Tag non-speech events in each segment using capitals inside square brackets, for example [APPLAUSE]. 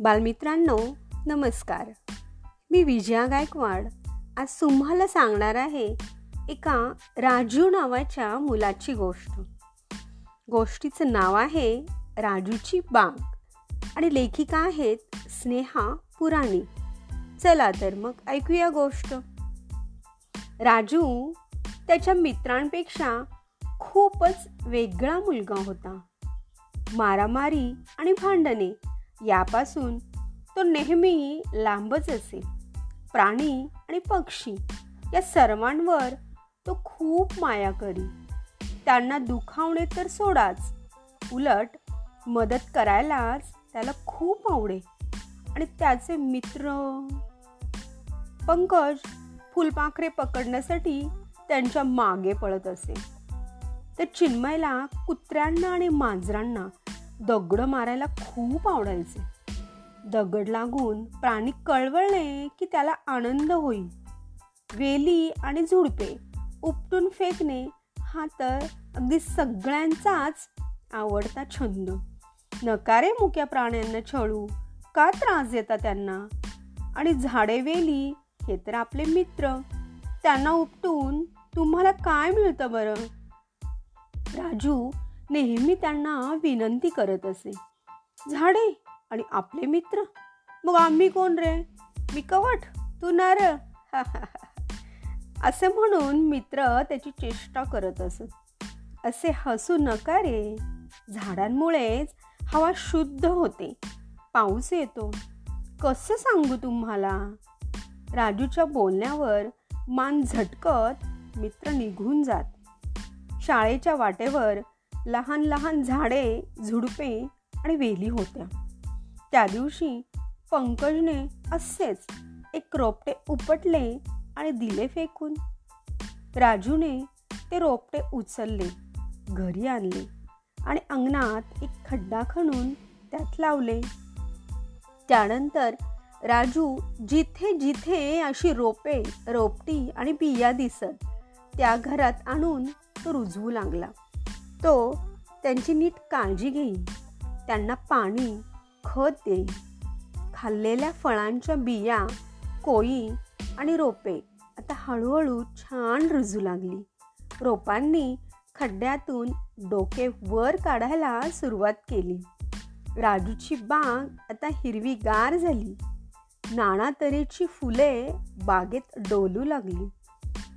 बालमित्रांनो नमस्कार. मी विजया गायकवाड. आज तुम्हाला सांगणार आहे एका राजू नावाच्या मुलाची गोष्ट. गोष्टीचं नाव आहे राजूची बाग आणि लेखिका आहेत स्नेहा पुराणी. चला तर मग ऐकूया गोष्ट. राजू त्याच्या मित्रांपेक्षा खूपच वेगळा मुलगा होता. मारामारी आणि भांडणे यापासून तो नेहमी लांबच असेल. प्राणी आणि पक्षी या सर्वांवर तो खूप माया करी त्यांना दुखावणे तर सोडाच. उलट मदत करायलाच त्याला खूप आवडे. आणि त्याचे मित्र पंकज फुलपाखरे पकडण्यासाठी त्यांच्या मागे पळत असे. तर चिन्मयला कुत्र्यांना आणि मांजरांना दगड मारायला खूप आवडायचे. दगड लागून प्राणी कळवळले की त्याला आनंद होईल. वेली आणि झुडपे उपटून फेकणे हा तर अगदी सगळ्यांचाच आवडता छंद. नकारे मुक्या प्राण्यांना छळू का त्रास देता त्यांना? आणि झाडे वेली हे तर आपले मित्र. त्यांना उपटून तुम्हाला काय मिळतं बरं? राजू नेहमी त्यांना विनंती करत असे. झाडे आणि आपले मित्र. मग आम्ही कोण रे? मी कवट तू नारळ [LAUGHS] असे म्हणून मित्र त्याची चेष्टा करत असत. असे हसू नका रे झाडांमुळेच हवा शुद्ध होते. पाऊस येतो. कसं सांगू तुम्हाला? राजूच्या बोलण्यावर मान झटकत मित्र निघून जात. शाळेच्या वाटेवर लहान लहान झाडे झुडपे आणि वेली होत्या. त्या दिवशी पंकजने असेच एक रोपटे उपटले आणि दिले फेकून. राजूने ते रोपटे उचलले घरी आणले आणि अंगणात एक खड्डा खणून त्यात लावले. त्यानंतर राजू जिथे जिथे अशी रोपे रोपटी आणि बिया दिसत त्या घरात आणून तो रुजवू लागला. तो त्यांची नीट काळजी घेईल त्यांना पाणी खत देईल खाल्लेल्या फळांच्या बिया कोळी आणि रोपे आता हळूहळू छान रुजू लागली. रोपांनी खड्ड्यातून डोके वर काढायला सुरुवात केली. राजूची बाग आता हिरवीगार झाली. नाना तऱ्हेची फुले बागेत डोलू लागली.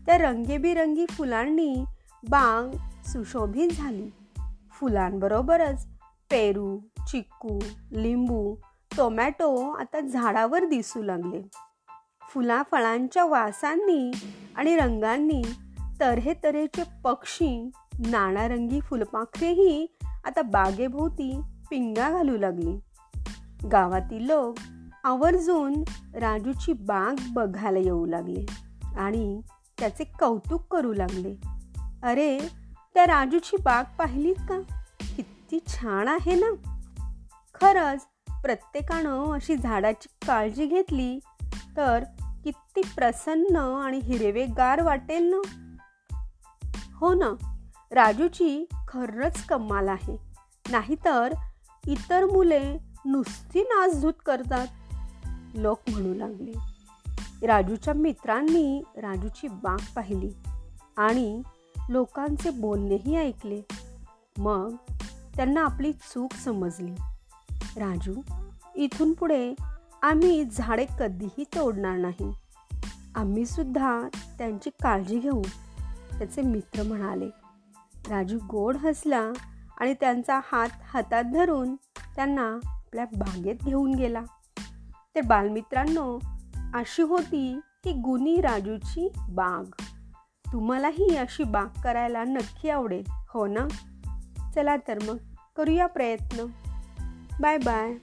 त्या रंगेबिरंगी फुलांनी बाग सुशोभित झाली. फुलांबरोबरच पेरू चिक्कू लिंबू टोमॅटो आता झाडावर दिसू लागले. फुलाफळांच्या वासांनी आणि रंगांनी तऱ्हे तऱ्हेचे पक्षी नानारंगी फुलपाखरेही आता बागेभोवती पिंगा घालू लागली. गावातील लोक आवर्जून राजूची बाग बघायला येऊ लागले आणि त्याचे कौतुक करू लागले. अरे त्या राजूची बाग पाहिलीत का? किती छान आहे ना? खरंच प्रत्येकानं अशी झाडाची काळजी घेतली तर किती प्रसन्न आणि हिरवेगार वाटेल ना? हो ना राजूची खरंच कमाल आहे. नाहीतर इतर मुले नुसती नासधूत करतात. लोक म्हणू लागले. राजूच्या मित्रांनी राजूची बाग पाहिली आणि लोकांचे बोलणेही ऐकले. मग त्यांना आपली चूक समजली. राजू इथून पुढे आम्ही झाडे कधीही तोडणार नाही. आम्ही सुद्धा त्यांची काळजी घेऊ त्याचे मित्र म्हणाले. राजू गोड हसला आणि त्यांचा हात हातात धरून त्यांना आपल्या बागेत घेऊन गेला. ते बालमित्रांनो अशी होती ही गुनी राजूची बाग. तुम्हालाही अशी बाग करायला नक्की आवडेल हो ना? चला तर मग करूया प्रयत्न. Bye bye.